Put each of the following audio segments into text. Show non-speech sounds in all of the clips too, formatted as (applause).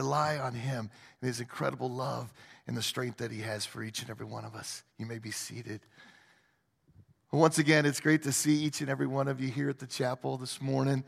rely on Him and His incredible love and the strength that He has for each and every one of us. You may be seated. Once again, it's great to see each and every one of you here at the chapel this morning.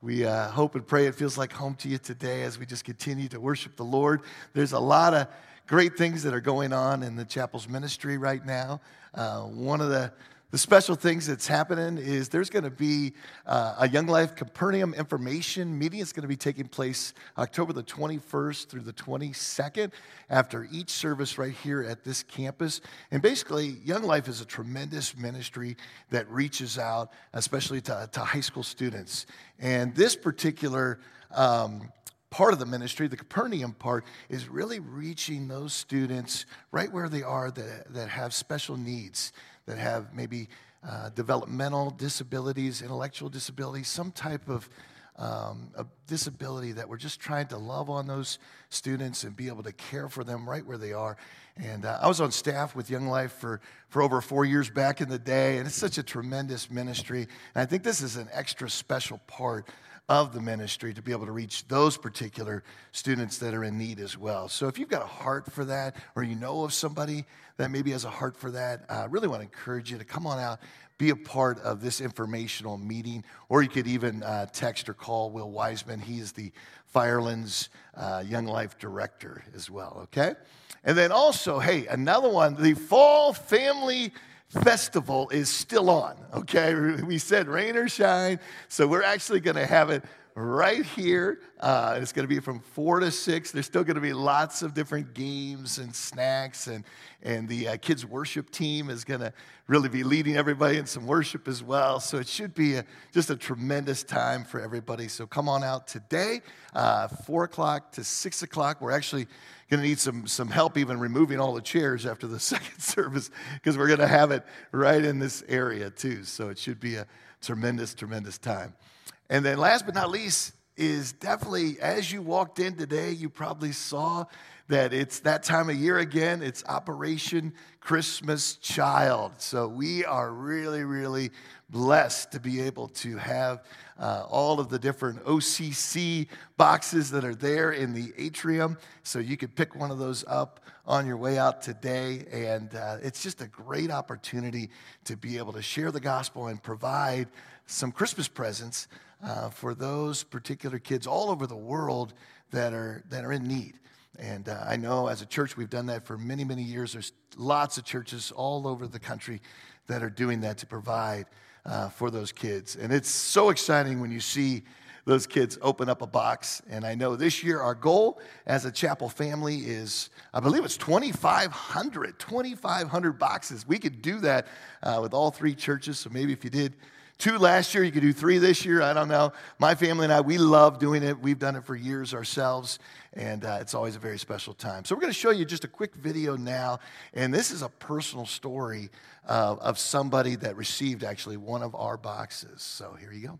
We uh, hope and pray it feels like home to you today as we just continue to worship the Lord. There's a lot of great things that are going on in the chapel's ministry right now. Uh, one of the the special things that's happening is there's going to be uh, a Young Life Capernaum information meeting. It's going to be taking place October the 21st through the 22nd after each service right here at this campus. And basically, Young Life is a tremendous ministry that reaches out, especially to, to high school students. And this particular um, part of the ministry, the Capernaum part, is really reaching those students right where they are that, that have special needs that have maybe uh, developmental disabilities, intellectual disabilities, some type of, um, of disability that we're just trying to love on those students and be able to care for them right where they are. And uh, I was on staff with Young Life for, for over four years back in the day, and it's such a tremendous ministry. And I think this is an extra special part of the ministry to be able to reach those particular students that are in need as well. So if you've got a heart for that, or you know of somebody that maybe has a heart for that, I really want to encourage you to come on out, be a part of this informational meeting, or you could even uh, text or call Will Wiseman. He is the Firelands uh, Young Life Director as well, okay? And then also, hey, another one, the Fall Family festival is still on, okay? We said rain or shine, so we're actually gonna have it right here. Uh, it's going to be from four to six. There's still going to be lots of different games and snacks, and and the uh, kids worship team is going to really be leading everybody in some worship as well. So it should be a, just a tremendous time for everybody. So come on out today, uh, four o'clock to six o'clock. We're actually going to need some, some help even removing all the chairs after the (laughs) second service because we're going to have it right in this area too. So it should be a tremendous, tremendous time. And then last but not least is definitely as you walked in today, you probably saw that it's that time of year again. It's Operation Christmas Child. So we are really, really blessed to be able to have uh, all of the different OCC boxes that are there in the atrium. So you could pick one of those up on your way out today. And uh, it's just a great opportunity to be able to share the gospel and provide some Christmas presents uh, for those particular kids all over the world that are, that are in need. And uh, I know as a church, we've done that for many, many years. There's lots of churches all over the country that are doing that to provide uh, for those kids. And it's so exciting when you see those kids open up a box. And I know this year our goal as a chapel family is, I believe it's 2,500, 2,500 boxes. We could do that uh, with all three churches. So maybe if you did two last year. You could do three this year. I don't know. My family and I, we love doing it. We've done it for years ourselves, and uh, it's always a very special time. So, we're going to show you just a quick video now. And this is a personal story uh, of somebody that received actually one of our boxes. So, here you go.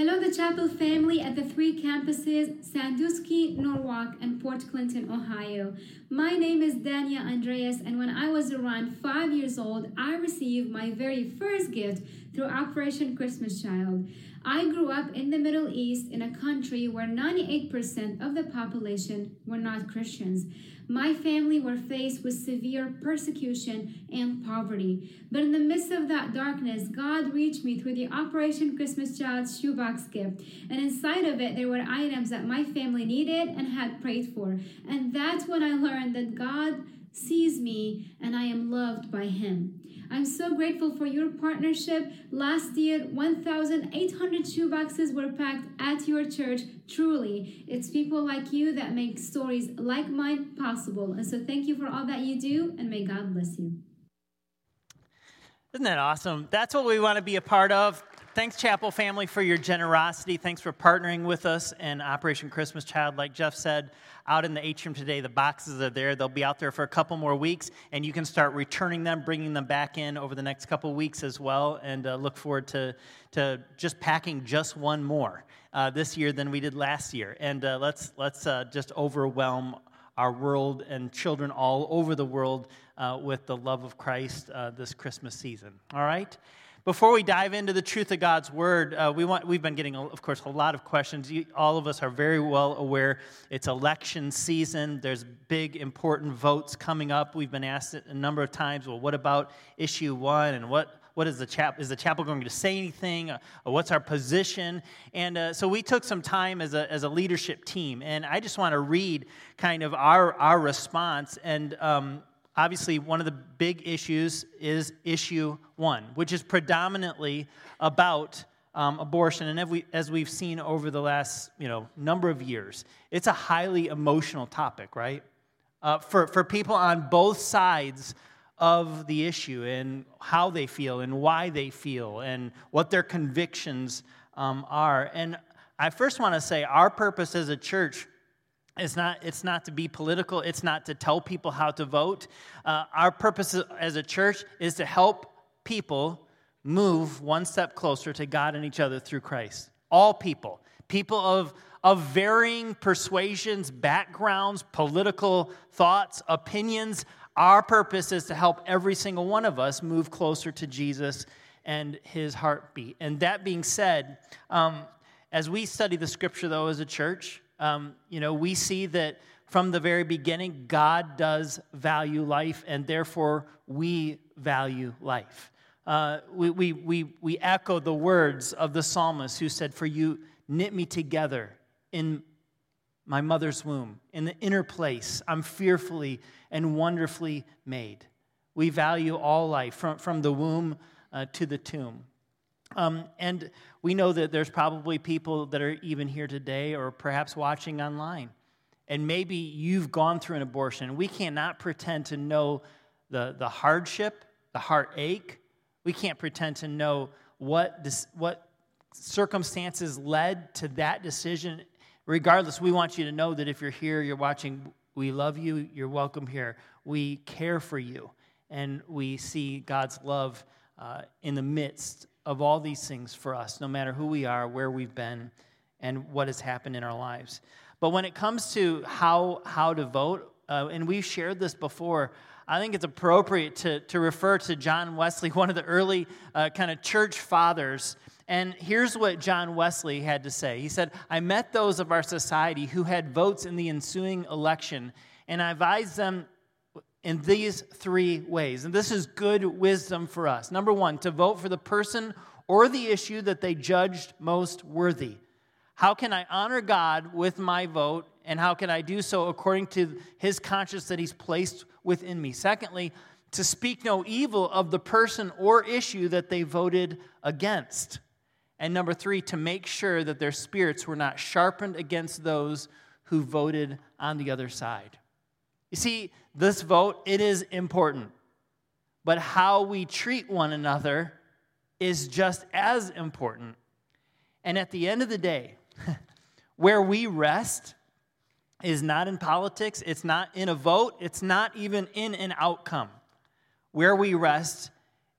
Hello, the chapel family at the three campuses Sandusky, Norwalk, and Port Clinton, Ohio. My name is Dania Andreas, and when I was around five years old, I received my very first gift through Operation Christmas Child. I grew up in the Middle East in a country where 98% of the population were not Christians. My family were faced with severe persecution and poverty. But in the midst of that darkness, God reached me through the Operation Christmas Child shoebox gift. And inside of it, there were items that my family needed and had prayed for. And that's when I learned that God sees me and I am loved by Him. I'm so grateful for your partnership. Last year, 1,800 shoeboxes were packed at your church. Truly, it's people like you that make stories like mine possible. And so thank you for all that you do, and may God bless you. Isn't that awesome? That's what we want to be a part of. Thanks, Chapel family, for your generosity. Thanks for partnering with us in Operation Christmas Child. Like Jeff said, out in the atrium today, the boxes are there. They'll be out there for a couple more weeks, and you can start returning them, bringing them back in over the next couple weeks as well. And uh, look forward to, to just packing just one more uh, this year than we did last year. And uh, let's, let's uh, just overwhelm our world and children all over the world uh, with the love of Christ uh, this Christmas season. All right? Before we dive into the truth of God's word, uh, we want, we've been getting, of course, a lot of questions. You, all of us are very well aware it's election season. There's big, important votes coming up. We've been asked a number of times, well, what about issue one? And what, what is the chapel? Is the chapel going to say anything? Uh, what's our position? And uh, so we took some time as a, as a leadership team. And I just want to read kind of our, our response. And um, obviously, one of the big issues is issue one, which is predominantly about um, abortion. And as, we, as we've seen over the last you know, number of years, it's a highly emotional topic, right? Uh, for, for people on both sides of the issue and how they feel and why they feel and what their convictions um, are. And I first want to say our purpose as a church it's not, it's not to be political. It's not to tell people how to vote. Uh, our purpose as a church is to help people move one step closer to God and each other through Christ. All people, people of, of varying persuasions, backgrounds, political thoughts, opinions. Our purpose is to help every single one of us move closer to Jesus and his heartbeat. And that being said, um, as we study the scripture, though, as a church, um, you know, we see that from the very beginning, God does value life, and therefore we value life. Uh, we, we, we, we echo the words of the psalmist who said, For you knit me together in my mother's womb, in the inner place. I'm fearfully and wonderfully made. We value all life, from, from the womb uh, to the tomb. Um, and we know that there's probably people that are even here today or perhaps watching online. And maybe you've gone through an abortion. We cannot pretend to know the, the hardship, the heartache. We can't pretend to know what, this, what circumstances led to that decision. Regardless, we want you to know that if you're here, you're watching, we love you, you're welcome here. We care for you, and we see God's love uh, in the midst of all these things for us, no matter who we are, where we've been, and what has happened in our lives. But when it comes to how, how to vote, uh, and we've shared this before, I think it's appropriate to, to refer to John Wesley, (laughs) one of the early uh, kind of church fathers. And here's what John Wesley had to say He said, I met those of our society who had votes in the ensuing election, and I advised them in these three ways. And this is good wisdom for us. Number one, to vote for the person or the issue that they judged most worthy. How can I honor God with my vote, and how can I do so according to his conscience that he's placed within me? Secondly, to speak no evil of the person or issue that they voted against. And number three, to make sure that their spirits were not sharpened against those who voted on the other side. You see, this vote, it is important. But how we treat one another is just as important. And at the end of the day, (laughs) where we rest is not in politics, it's not in a vote, it's not even in an outcome. Where we rest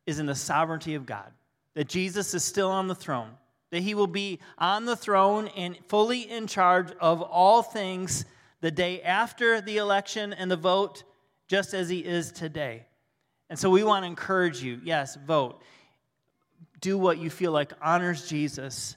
is in the sovereignty of God, that Jesus is still on the throne, that he will be on the throne and fully in charge of all things the day after the election and the vote, just as he is today. And so we want to encourage you yes, vote. Do what you feel like honors Jesus.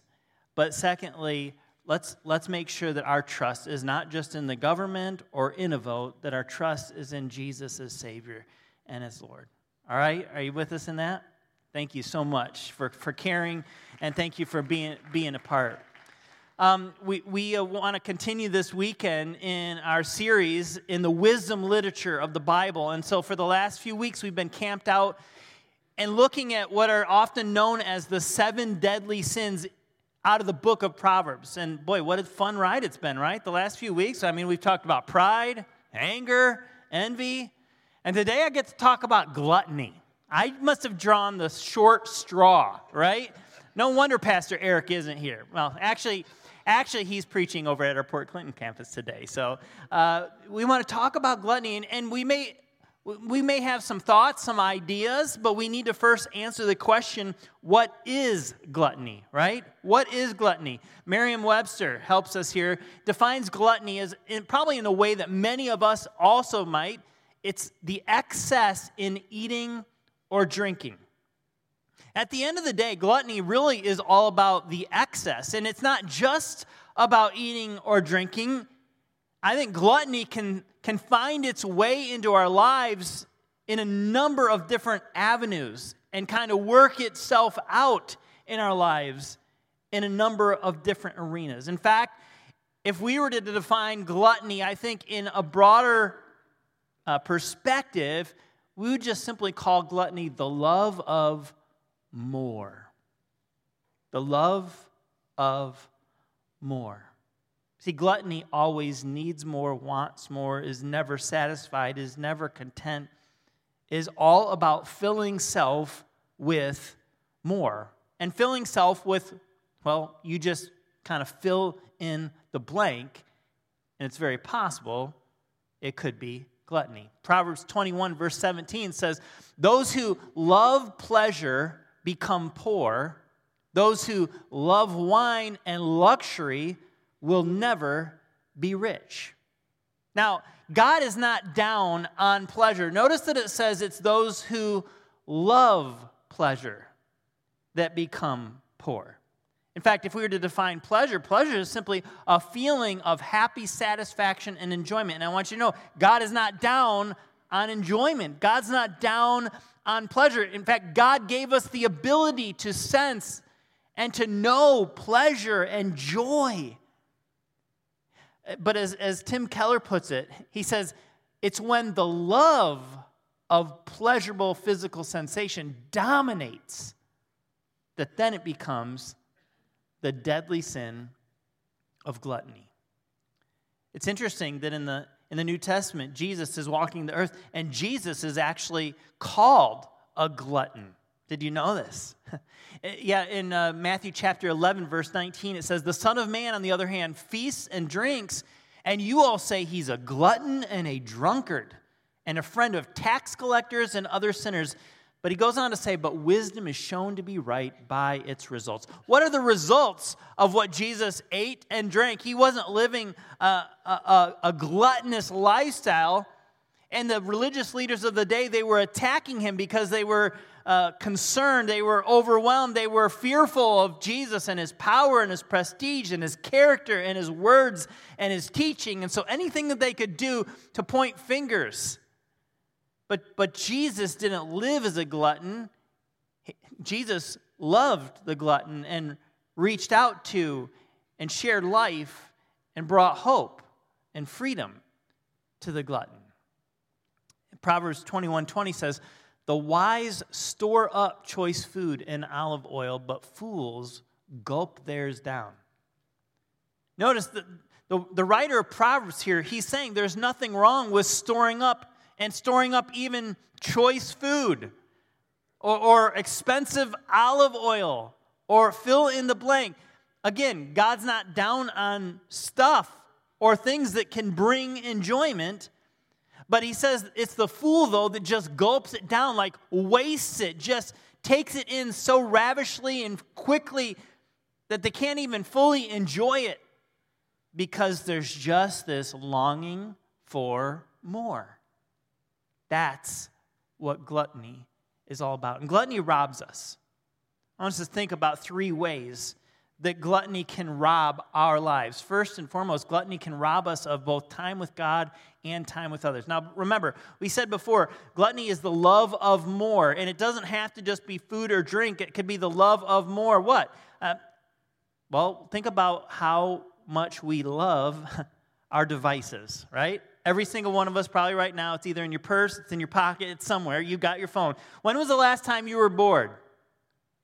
But secondly, let's, let's make sure that our trust is not just in the government or in a vote, that our trust is in Jesus as Savior and as Lord. All right? Are you with us in that? Thank you so much for, for caring, and thank you for being, being a part. Um, we we uh, want to continue this weekend in our series in the wisdom literature of the Bible. And so, for the last few weeks, we've been camped out and looking at what are often known as the seven deadly sins out of the book of Proverbs. And boy, what a fun ride it's been, right? The last few weeks. I mean, we've talked about pride, anger, envy. And today I get to talk about gluttony. I must have drawn the short straw, right? No wonder Pastor Eric isn't here. Well, actually, Actually, he's preaching over at our Port Clinton campus today. So uh, we want to talk about gluttony, and, and we may we may have some thoughts, some ideas, but we need to first answer the question what is gluttony, right? What is gluttony? Merriam Webster helps us here, defines gluttony as in, probably in a way that many of us also might. It's the excess in eating or drinking. At the end of the day, gluttony really is all about the excess. And it's not just about eating or drinking. I think gluttony can, can find its way into our lives in a number of different avenues and kind of work itself out in our lives in a number of different arenas. In fact, if we were to define gluttony, I think in a broader uh, perspective, we would just simply call gluttony the love of more. The love of more. See, gluttony always needs more, wants more, is never satisfied, is never content, is all about filling self with more. And filling self with, well, you just kind of fill in the blank, and it's very possible it could be gluttony. Proverbs 21, verse 17 says, Those who love pleasure become poor, those who love wine and luxury will never be rich. Now, God is not down on pleasure. Notice that it says it's those who love pleasure that become poor. In fact, if we were to define pleasure, pleasure is simply a feeling of happy satisfaction and enjoyment. And I want you to know, God is not down on enjoyment. God's not down on pleasure. In fact, God gave us the ability to sense and to know pleasure and joy. But as, as Tim Keller puts it, he says, it's when the love of pleasurable physical sensation dominates that then it becomes the deadly sin of gluttony. It's interesting that in the, in the New Testament, Jesus is walking the earth, and Jesus is actually called a glutton. Did you know this? (laughs) yeah, in uh, Matthew chapter 11, verse 19, it says, The Son of Man, on the other hand, feasts and drinks, and you all say he's a glutton and a drunkard, and a friend of tax collectors and other sinners. But he goes on to say, but wisdom is shown to be right by its results. What are the results of what Jesus ate and drank? He wasn't living a, a, a, gluttonous lifestyle. And the religious leaders of the day, they were attacking him because they were uh, concerned, they were overwhelmed, they were fearful of Jesus and his power and his prestige and his character and his words and his teaching. And so anything that they could do to point fingers but, but Jesus didn't live as a glutton. Jesus loved the glutton and reached out to and shared life and brought hope and freedom to the glutton. Proverbs 21 20 says, The wise store up choice food and olive oil, but fools gulp theirs down. Notice that the, the writer of Proverbs here, he's saying there's nothing wrong with storing up and storing up even choice food or, or expensive olive oil or fill in the blank. Again, God's not down on stuff or things that can bring enjoyment. But he says it's the fool, though, that just gulps it down, like wastes it, just takes it in so ravishly and quickly that they can't even fully enjoy it because there's just this longing for more. That's what gluttony is all about. And gluttony robs us. I want us to think about three ways that gluttony can rob our lives. First and foremost, gluttony can rob us of both time with God and time with others. Now, remember, we said before, gluttony is the love of more, and it doesn't have to just be food or drink, it could be the love of more. What? Uh, well, think about how much we love (laughs) our devices, right? Every single one of us, probably right now, it's either in your purse, it's in your pocket, it's somewhere. You've got your phone. When was the last time you were bored?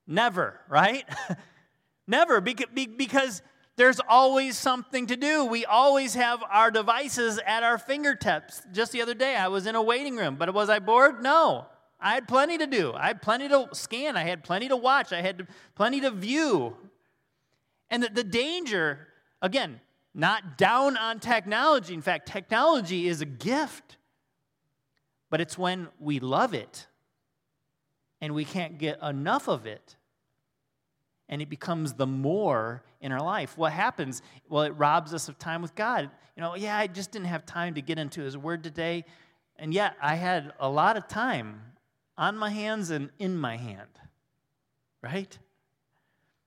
Never, right? (laughs) Never, because there's always something to do. We always have our devices at our fingertips. Just the other day, I was in a waiting room, but was I bored? No. I had plenty to do. I had plenty to scan. I had plenty to watch. I had plenty to view. And the, the danger, again, not down on technology. In fact, technology is a gift. But it's when we love it and we can't get enough of it and it becomes the more in our life. What happens? Well, it robs us of time with God. You know, yeah, I just didn't have time to get into His Word today, and yet I had a lot of time on my hands and in my hand. right?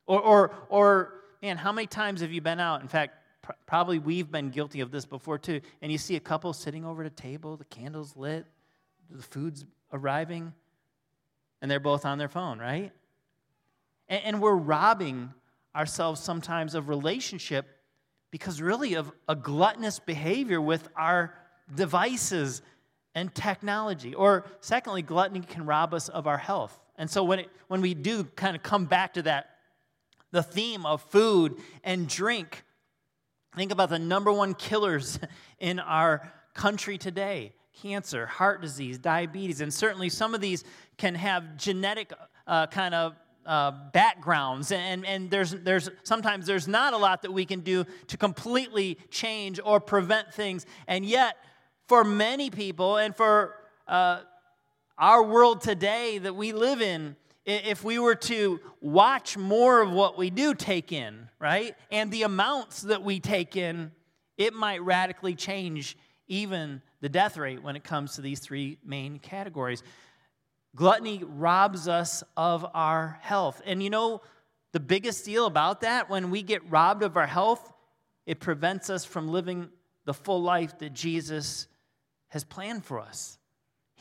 Or, or, or man, how many times have you been out? In fact, probably we've been guilty of this before too. And you see a couple sitting over at a table, the candle's lit, the food's arriving, and they're both on their phone, right? And, and we're robbing ourselves sometimes of relationship because really of a gluttonous behavior with our devices and technology. Or secondly, gluttony can rob us of our health. And so when, it, when we do kind of come back to that, the theme of food and drink, think about the number one killers (laughs) in our country today. Cancer, heart disease, diabetes, and certainly some of these can have genetic uh, kind of uh, backgrounds. And, and there's, there's sometimes there's not a lot that we can do to completely change or prevent things. And yet for many people and for uh, our world today that we live in, if we were to watch more of what we do take in, right, and the amounts that we take in, it might radically change even the death rate when it comes to these three main categories. Gluttony robs us of our health. And you know, the biggest deal about that, when we get robbed of our health, it prevents us from living the full life that Jesus has planned for us.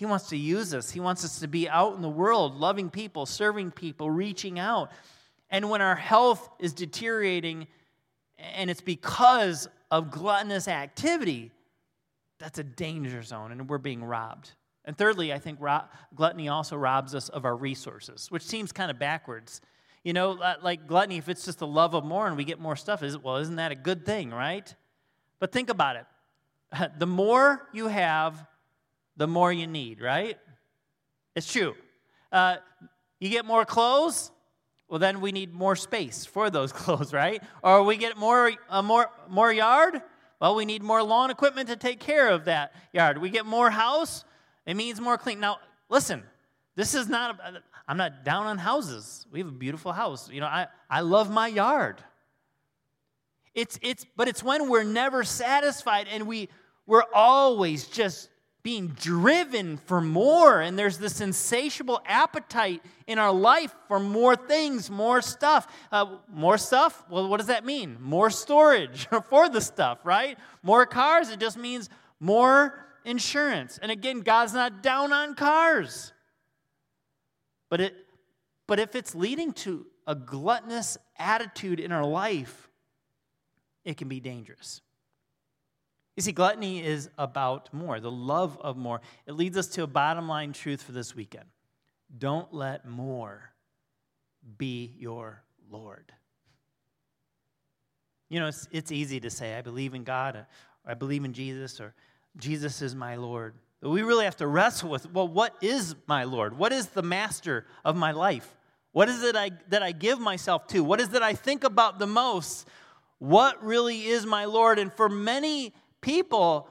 He wants to use us. He wants us to be out in the world, loving people, serving people, reaching out. And when our health is deteriorating, and it's because of gluttonous activity, that's a danger zone, and we're being robbed. And thirdly, I think ro- gluttony also robs us of our resources, which seems kind of backwards. You know, like gluttony, if it's just the love of more and we get more stuff, is well, isn't that a good thing, right? But think about it. (laughs) the more you have, the more you need, right? It's true. Uh, you get more clothes, well, then we need more space for those (laughs) clothes, right? Or we get more, uh, more, more yard, well, we need more lawn equipment to take care of that yard. We get more house, it means more clean. Now, listen, this is not, a, I'm not down on houses. We have a beautiful house. You know, I, I love my yard. It's, it's, but it's when we're never satisfied and we, we're always just being driven for more, and there's this insatiable appetite in our life for more things, more stuff. Uh, more stuff? Well, what does that mean? More storage (laughs) for the stuff, right? More cars, it just means more insurance. And again, God's not down on cars. But, it, but if it's leading to a gluttonous attitude in our life, it can be dangerous. You see, gluttony is about more, the love of more. It leads us to a bottom line truth for this weekend. Don't let more be your Lord. You know, it's, it's easy to say, I believe in God, or I believe in Jesus, or Jesus is my Lord. But we really have to wrestle with well, what is my Lord? What is the master of my life? What is it I, that I give myself to? What is it I think about the most? What really is my Lord? And for many people,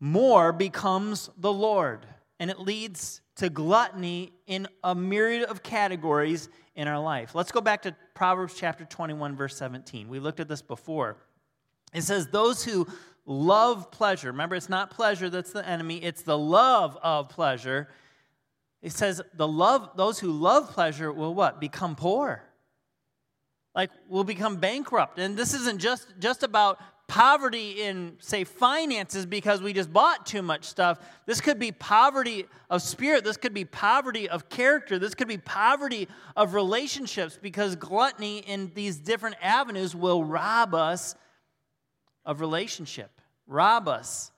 more becomes the Lord. And it leads to gluttony in a myriad of categories in our life. Let's go back to Proverbs chapter 21, verse 17. We looked at this before. It says, Those who love pleasure, remember, it's not pleasure that's the enemy, it's the love of pleasure. It says, the love, those who love pleasure will what? Become poor. Like, will become bankrupt. And this isn't just, just about poverty in, say, finances because we just bought too much stuff. This could be poverty of spirit. This could be poverty of character. This could be poverty of relationships because gluttony in these different avenues will rob us of relationship, rob us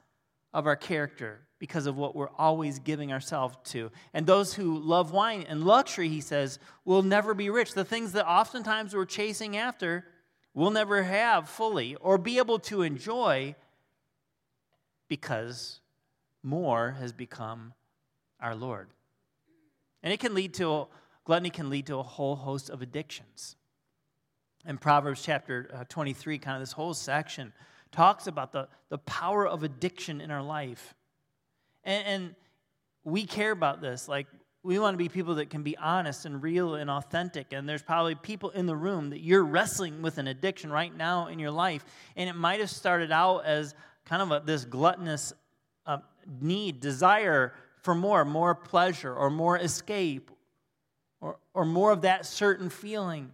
of our character because of what we're always giving ourselves to. And those who love wine and luxury, he says, will never be rich. The things that oftentimes we're chasing after we'll never have fully or be able to enjoy because more has become our Lord. And it can lead to, gluttony can lead to a whole host of addictions. In Proverbs chapter uh, 23, kind of this whole section talks about the, the power of addiction in our life. And, and we care about this. Like, we want to be people that can be honest and real and authentic. And there's probably people in the room that you're wrestling with an addiction right now in your life. And it might have started out as kind of a, this gluttonous uh, need, desire for more, more pleasure, or more escape. or, or more of that certain feeling.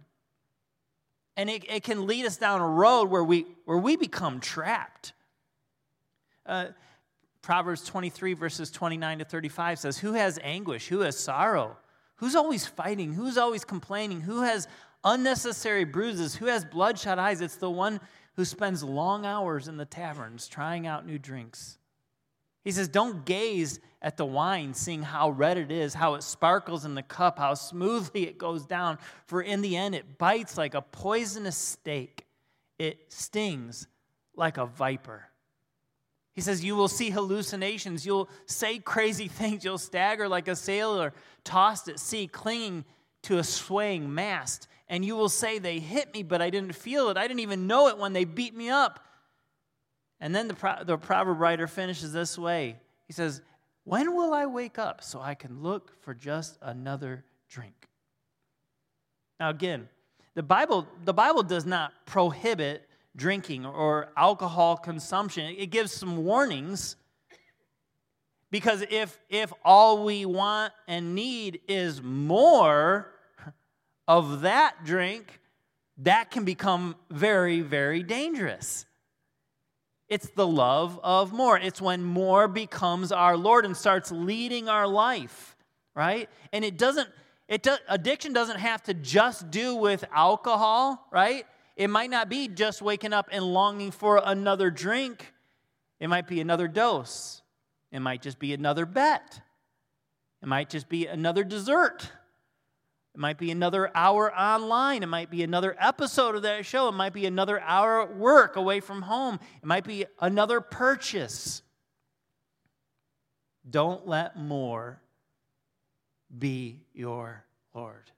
And it, it can lead us down a road where we, where we become trapped. Uh, Proverbs 23, verses 29 to 35 says, Who has anguish? Who has sorrow? Who's always fighting? Who's always complaining? Who has unnecessary bruises? Who has bloodshot eyes? It's the one who spends long hours in the taverns trying out new drinks. He says, Don't gaze at the wine, seeing how red it is, how it sparkles in the cup, how smoothly it goes down, for in the end it bites like a poisonous snake, it stings like a viper. He says, You will see hallucinations. You'll say crazy (laughs) things. You'll stagger like a sailor tossed at sea, clinging to a swaying mast. And you will say, They hit me, but I didn't feel it. I didn't even know it when they beat me up. And then the, pro- the proverb writer finishes this way He says, When will I wake up so I can look for just another drink? Now, again, the Bible, the Bible does not prohibit drinking or alcohol consumption. It gives some warnings because if, if all we want and need is more of that drink, that can become very, very dangerous. It's the love of more. It's when more becomes our Lord and starts leading our life, right? And it doesn't, it does, addiction doesn't have to just do with alcohol, right? It might not be just waking up and longing for another drink, it might be another dose, it might just be another bet, it might just be another dessert. It might be another hour online. It might be another episode of that show. It might be another hour at work away from home. It might be another purchase. Don't let more be your Lord.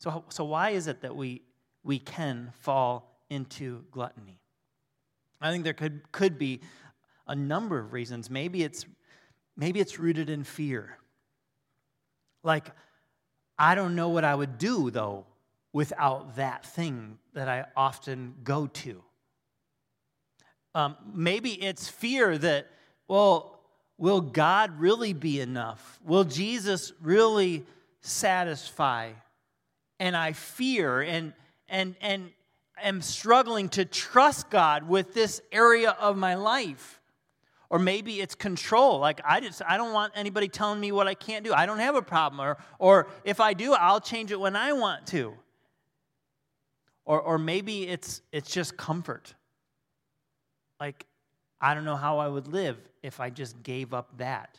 So, so why is it that we we can fall into gluttony. I think there could, could be a number of reasons. Maybe it's, maybe it's rooted in fear. Like, I don't know what I would do, though, without that thing that I often go to. Um, maybe it's fear that, well, will God really be enough? Will Jesus really satisfy? And I fear, and and, and am struggling to trust God with this area of my life. Or maybe it's control. Like I just I don't want anybody telling me what I can't do. I don't have a problem. Or or if I do, I'll change it when I want to. Or or maybe it's it's just comfort. Like I don't know how I would live if I just gave up that.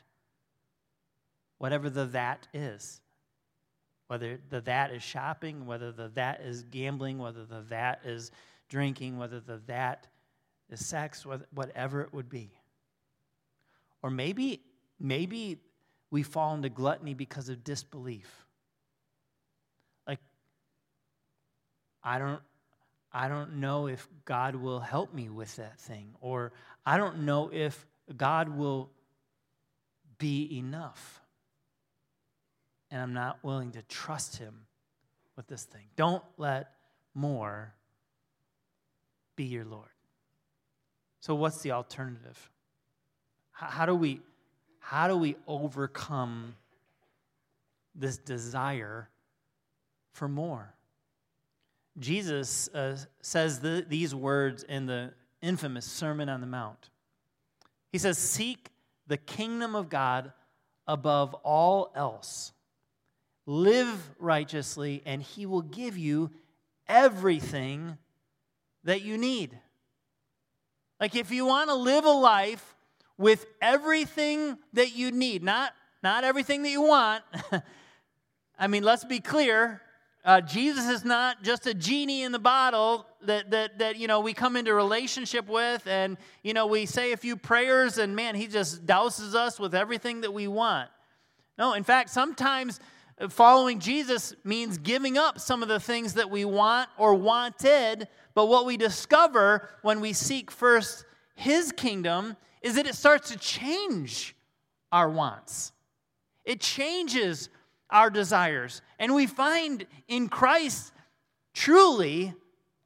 Whatever the that is whether the that is shopping, whether the that is gambling, whether the that is drinking, whether the that is sex, whatever it would be. Or maybe, maybe we fall into gluttony because of disbelief. Like, I don't, I don't know if God will help me with that thing, or I don't know if God will be enough and I'm not willing to trust him with this thing. Don't let more be your Lord. So what's the alternative? How, do we how do we overcome this desire for more? Jesus uh, says the, these words in the infamous Sermon on the Mount. He says, Seek the kingdom of God above all else live righteously, and He will give you everything that you need. Like, if you want to live a life with everything that you need, not, not everything that you want, (laughs) I mean, let's be clear. Uh, Jesus is not just a genie in the bottle that, that, that, you know, we come into relationship with and, you know, we say a few prayers and, man, he just douses us with everything that we want. No, in fact, sometimes Following Jesus means giving up some of the things that we want or wanted, but what we discover when we seek first His kingdom is that it starts to change our wants. It changes our desires. And we find in Christ truly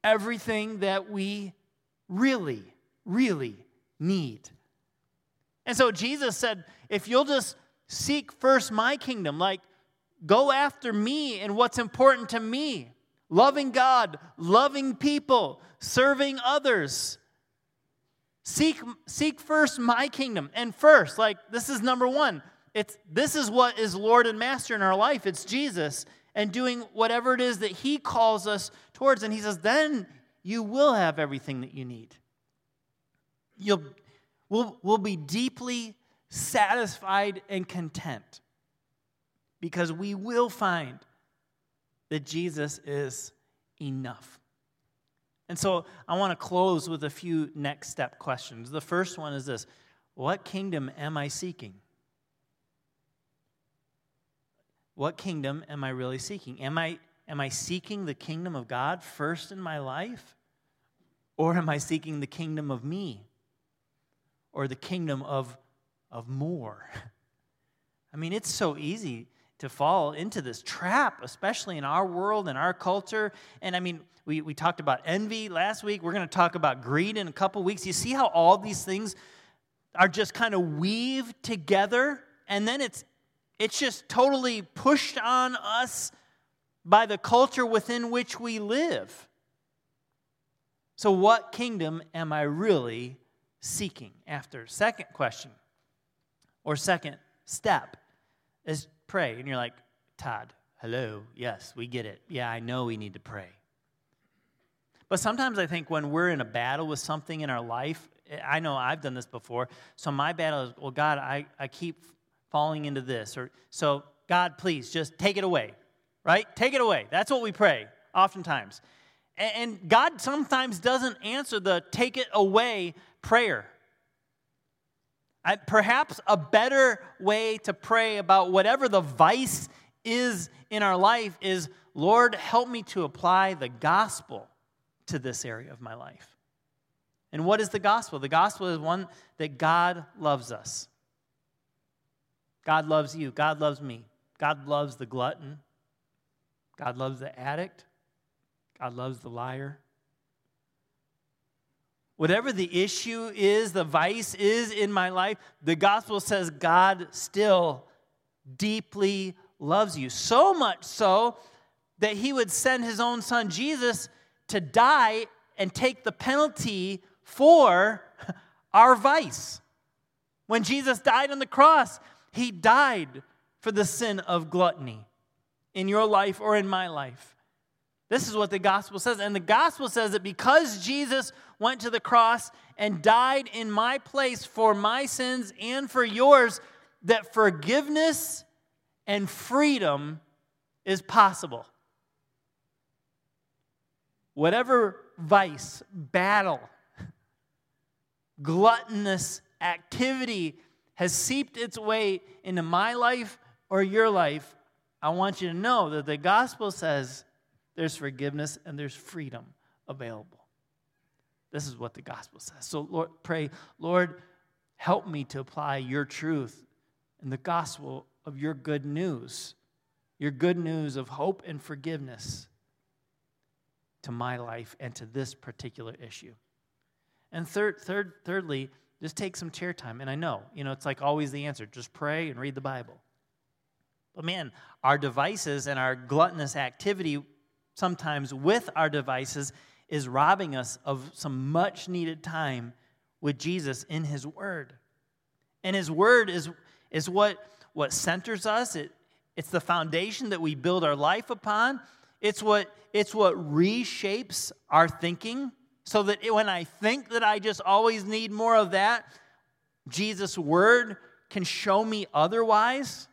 everything that we really, really need. And so Jesus said, if you'll just seek first my kingdom, like Go after me and what's important to me loving God, loving people, serving others. Seek, seek first my kingdom. And first, like this is number one. It's this is what is Lord and Master in our life. It's Jesus and doing whatever it is that He calls us towards. And He says, then you will have everything that you need. You'll we'll, we'll be deeply satisfied and content because we will find that Jesus is enough. And so I want to close with a few next step questions. The first one is this What kingdom am I seeking? What kingdom am I really seeking? Am I, am I seeking the kingdom of God first in my life? Or am I seeking the kingdom of me? Or the kingdom of, of more? (laughs) I mean, it's so easy to fall into this trap, especially in our world and our culture. And I mean, we, we talked about envy last week. We're going to talk about greed in a couple weeks. You see how all these things are just kind of weaved together, and then it's it's just totally pushed on us by the culture within which we live. So, what kingdom am I really seeking after? Second question, or second step, is pray. And you're like, Todd, hello, yes, we get it. Yeah, I know we need to pray. But sometimes I think when we're in a battle with something in our life, I know I've done this before. So my battle is, well, God, I, I keep falling into this. Or so, God, please just take it away, right? Take it away. That's what we pray oftentimes. And God sometimes doesn't answer the take it away prayer. Perhaps a better way to pray about whatever the vice is in our life is Lord, help me to apply the gospel to this area of my life. And what is the gospel? The gospel is one that God loves us. God loves you. God loves me. God loves the glutton. God loves the addict. God loves the liar. Whatever the issue is, the vice is in my life, the gospel says God still deeply loves you. So much so that he would send his own son Jesus to die and take the penalty for (laughs) our vice. When Jesus died on the cross, he died for the sin of gluttony in your life or in my life. This is what the gospel says. And the gospel says that because Jesus went to the cross and died in my place for my sins and for yours, that forgiveness and freedom is possible. Whatever vice, battle, gluttonous activity has seeped its way into my life or your life, I want you to know that the gospel says there's forgiveness and there's freedom available. This is what the gospel says. So, Lord, pray, Lord, help me to apply your truth and the gospel of your good news, your good news of hope and forgiveness to my life and to this particular issue. And third, third, thirdly, just take some chair time. And I know, you know, it's like always the answer just pray and read the Bible. But man, our devices and our gluttonous activity sometimes with our devices is robbing us of some much needed time with Jesus in His Word. And His Word is, is what, what centers us, it, it's the foundation that we build our life upon. It's what, it's what reshapes our thinking so that when I think that I just always need more of that, Jesus' Word can show me otherwise.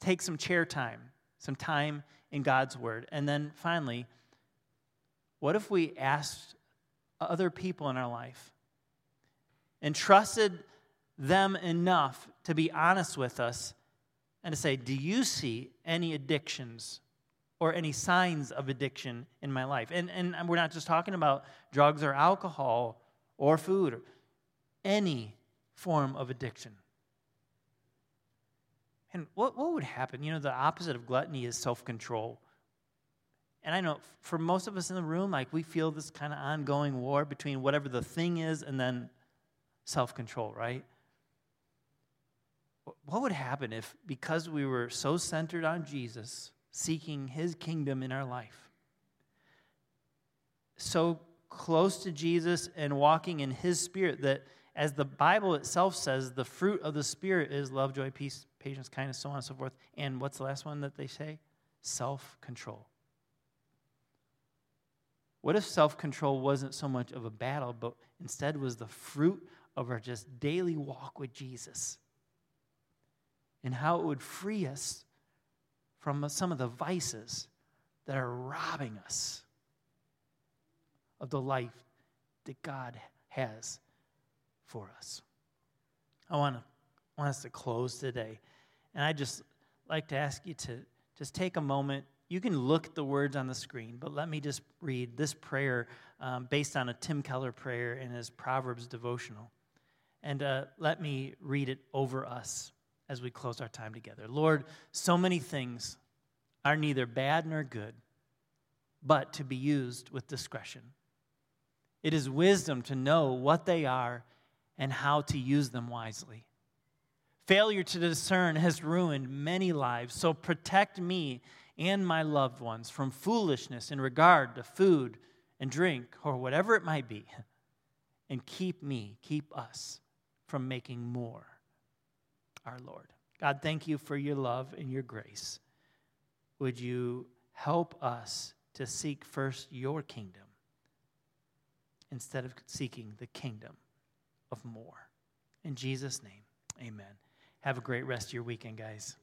Take some chair time, some time in God's Word. And then finally, what if we asked other people in our life and trusted them enough to be honest with us and to say, Do you see any addictions or any signs of addiction in my life? And, and we're not just talking about drugs or alcohol or food, any form of addiction. And what, what would happen? You know, the opposite of gluttony is self control. And I know for most of us in the room, like we feel this kind of ongoing war between whatever the thing is and then self control, right? what would happen if, because we were so centered on Jesus, seeking his kingdom in our life, so close to Jesus and walking in his spirit that, as the Bible itself says, the fruit of the Spirit is love, joy, peace, patience, kindness, so on and so forth. And what's the last one that they say? Self control. What if self control wasn't so much of a battle, but instead was the fruit of our just daily walk with Jesus? And how it would free us from some of the vices that are robbing us of the life that God has for us. I want, to, want us to close today. And I just like to ask you to just take a moment. You can look at the words on the screen, but let me just read this prayer um, based on a Tim Keller prayer in his Proverbs devotional. And uh, let me read it over us as we close our time together. Lord, so many things are neither bad nor good, but to be used with discretion. It is wisdom to know what they are and how to use them wisely. Failure to discern has ruined many lives, so protect me and my loved ones from foolishness in regard to food and drink or whatever it might be. (laughs) And keep me, keep us from making more our Lord. God, thank you for your love and your grace. Would you help us to seek first your kingdom? instead of seeking the kingdom of more. In Jesus' name, amen. Have a great rest of your weekend, guys.